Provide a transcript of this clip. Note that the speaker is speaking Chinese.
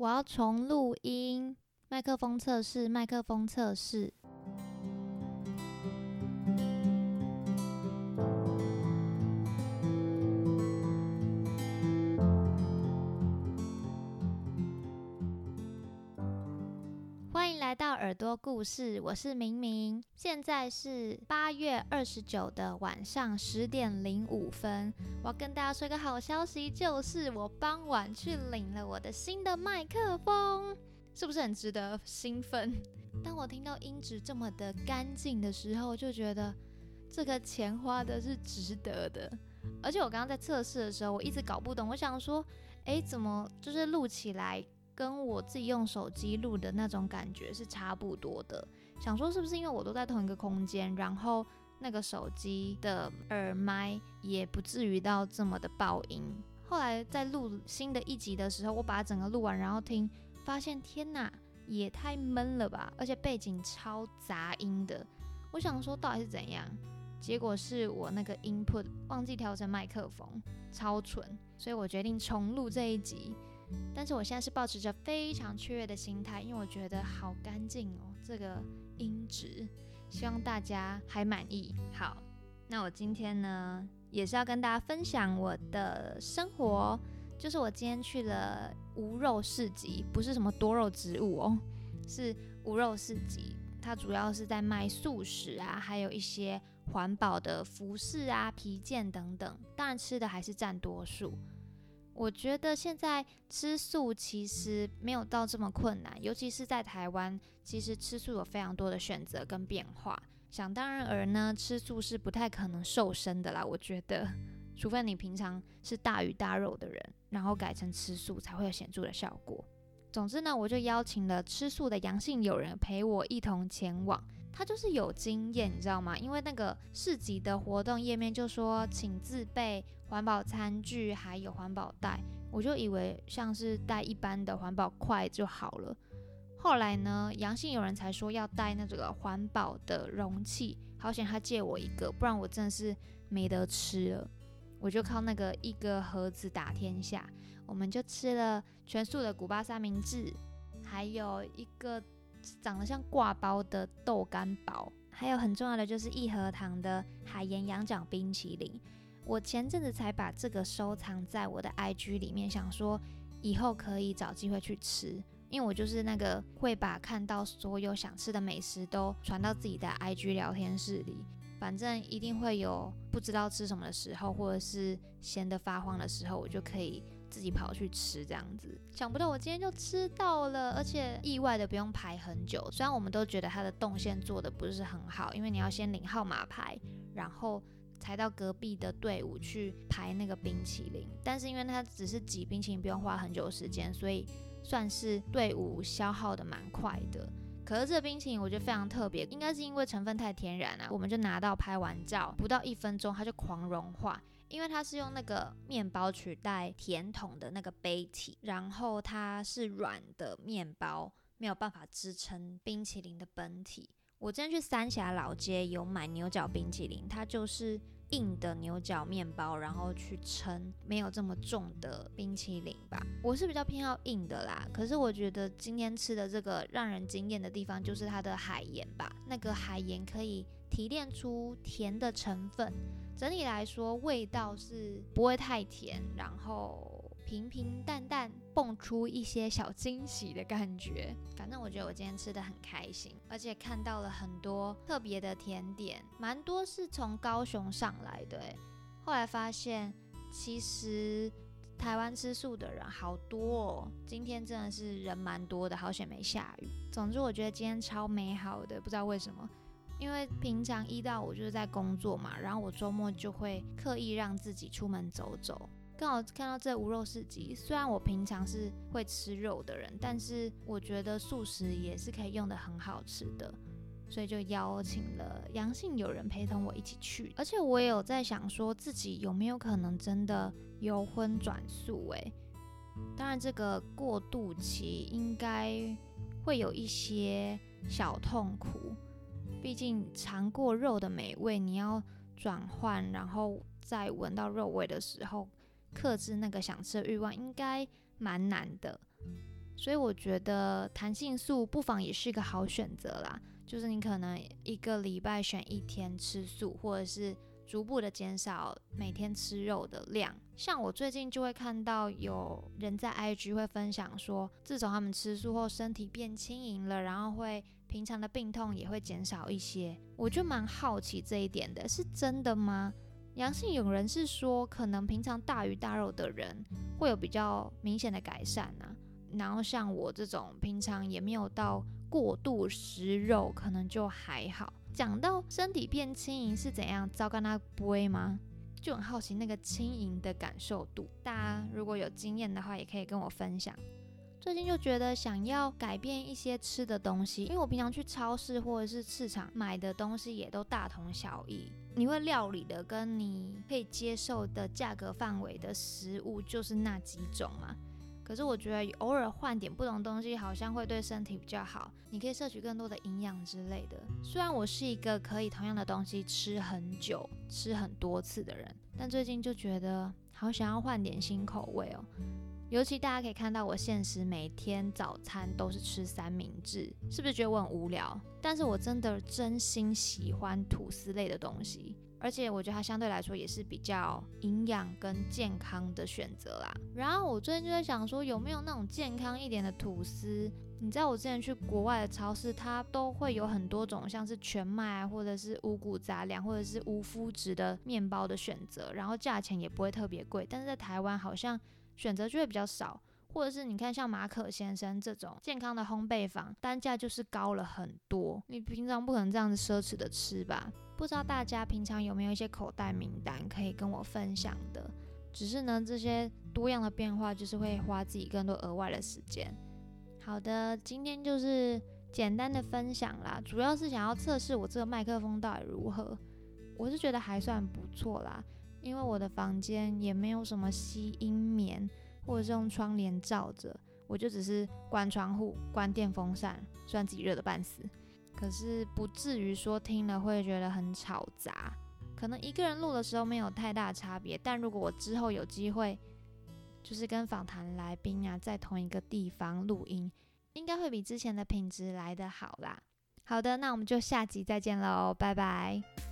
我要重录音，麦克风测试，麦克风测试。欢迎来到耳朵故事，我是明明。现在是八月二十九的晚上十点零五分。我要跟大家说一个好消息，就是我傍晚去领了我的新的麦克风，是不是很值得兴奋？当我听到音质这么的干净的时候，就觉得这个钱花的是值得的。而且我刚刚在测试的时候，我一直搞不懂，我想说，诶，怎么就是录起来？跟我自己用手机录的那种感觉是差不多的，想说是不是因为我都在同一个空间，然后那个手机的耳麦也不至于到这么的爆音。后来在录新的一集的时候，我把它整个录完，然后听，发现天哪，也太闷了吧，而且背景超杂音的。我想说到底是怎样，结果是我那个 input 忘记调成麦克风，超蠢，所以我决定重录这一集。但是我现在是保持着非常雀跃的心态，因为我觉得好干净哦，这个音质，希望大家还满意。好，那我今天呢，也是要跟大家分享我的生活，就是我今天去了无肉市集，不是什么多肉植物哦，是无肉市集，它主要是在卖素食啊，还有一些环保的服饰啊、皮件等等，当然吃的还是占多数。我觉得现在吃素其实没有到这么困难，尤其是在台湾，其实吃素有非常多的选择跟变化。想当然而呢，吃素是不太可能瘦身的啦。我觉得，除非你平常是大鱼大肉的人，然后改成吃素才会有显著的效果。总之呢，我就邀请了吃素的阳性友人陪我一同前往。他就是有经验，你知道吗？因为那个市集的活动页面就说，请自备环保餐具，还有环保袋。我就以为像是带一般的环保筷就好了。后来呢，阳性有人才说要带那个环保的容器，好险他借我一个，不然我真的是没得吃了。我就靠那个一个盒子打天下，我们就吃了全素的古巴三明治，还有一个。长得像挂包的豆干包，还有很重要的就是益和堂的海盐羊角冰淇淋。我前阵子才把这个收藏在我的 IG 里面，想说以后可以找机会去吃，因为我就是那个会把看到所有想吃的美食都传到自己的 IG 聊天室里，反正一定会有不知道吃什么的时候，或者是闲得发慌的时候，我就可以。自己跑去吃这样子，想不到我今天就吃到了，而且意外的不用排很久。虽然我们都觉得它的动线做的不是很好，因为你要先领号码牌，然后才到隔壁的队伍去排那个冰淇淋。但是因为它只是挤冰淇淋，不用花很久时间，所以算是队伍消耗的蛮快的。可是这个冰淇淋我觉得非常特别，应该是因为成分太天然啊，我们就拿到拍完照不到一分钟，它就狂融化。因为它是用那个面包取代甜筒的那个杯体，然后它是软的面包，没有办法支撑冰淇淋的本体。我今天去三峡老街有买牛角冰淇淋，它就是硬的牛角面包，然后去撑没有这么重的冰淇淋吧。我是比较偏好硬的啦，可是我觉得今天吃的这个让人惊艳的地方就是它的海盐吧，那个海盐可以提炼出甜的成分。整体来说，味道是不会太甜，然后平平淡淡，蹦出一些小惊喜的感觉。反正我觉得我今天吃的很开心，而且看到了很多特别的甜点，蛮多是从高雄上来的。后来发现，其实台湾吃素的人好多哦。今天真的是人蛮多的，好险没下雨。总之，我觉得今天超美好的，不知道为什么。因为平常一到五就是在工作嘛，然后我周末就会刻意让自己出门走走。刚好看到这无肉市集，虽然我平常是会吃肉的人，但是我觉得素食也是可以用的很好吃的，所以就邀请了阳性友人陪同我一起去。而且我也有在想，说自己有没有可能真的由荤转素？诶，当然这个过渡期应该会有一些小痛苦。毕竟尝过肉的美味，你要转换，然后再闻到肉味的时候，克制那个想吃的欲望，应该蛮难的。所以我觉得弹性素不妨也是一个好选择啦。就是你可能一个礼拜选一天吃素，或者是逐步的减少每天吃肉的量。像我最近就会看到有人在 IG 会分享说，自从他们吃素后，身体变轻盈了，然后会平常的病痛也会减少一些。我就蛮好奇这一点的，是真的吗？阳性有人是说，可能平常大鱼大肉的人会有比较明显的改善呢。然后像我这种平常也没有到过度食肉，可能就还好。讲到身体变轻盈是怎样，糟糕那不会吗？就很好奇那个轻盈的感受度。大家如果有经验的话，也可以跟我分享。最近就觉得想要改变一些吃的东西，因为我平常去超市或者是市场买的东西也都大同小异。你会料理的跟你可以接受的价格范围的食物就是那几种嘛？可是我觉得偶尔换点不同东西，好像会对身体比较好。你可以摄取更多的营养之类的。虽然我是一个可以同样的东西吃很久、吃很多次的人，但最近就觉得好想要换点新口味哦。尤其大家可以看到我现实每天早餐都是吃三明治，是不是觉得我很无聊？但是我真的真心喜欢吐司类的东西。而且我觉得它相对来说也是比较营养跟健康的选择啦。然后我最近就在想说，有没有那种健康一点的吐司？你知道我之前去国外的超市，它都会有很多种，像是全麦啊，或者是五谷杂粮，或者是无麸质的面包的选择，然后价钱也不会特别贵。但是在台湾好像选择就会比较少。或者是你看像马可先生这种健康的烘焙坊，单价就是高了很多。你平常不可能这样子奢侈的吃吧？不知道大家平常有没有一些口袋名单可以跟我分享的？只是呢，这些多样的变化就是会花自己更多额外的时间。好的，今天就是简单的分享啦，主要是想要测试我这个麦克风到底如何。我是觉得还算不错啦，因为我的房间也没有什么吸音棉。或者是用窗帘罩着，我就只是关窗户、关电风扇，虽然自己热的半死，可是不至于说听了会觉得很吵杂。可能一个人录的时候没有太大差别，但如果我之后有机会，就是跟访谈来宾啊在同一个地方录音，应该会比之前的品质来得好啦。好的，那我们就下集再见喽，拜拜。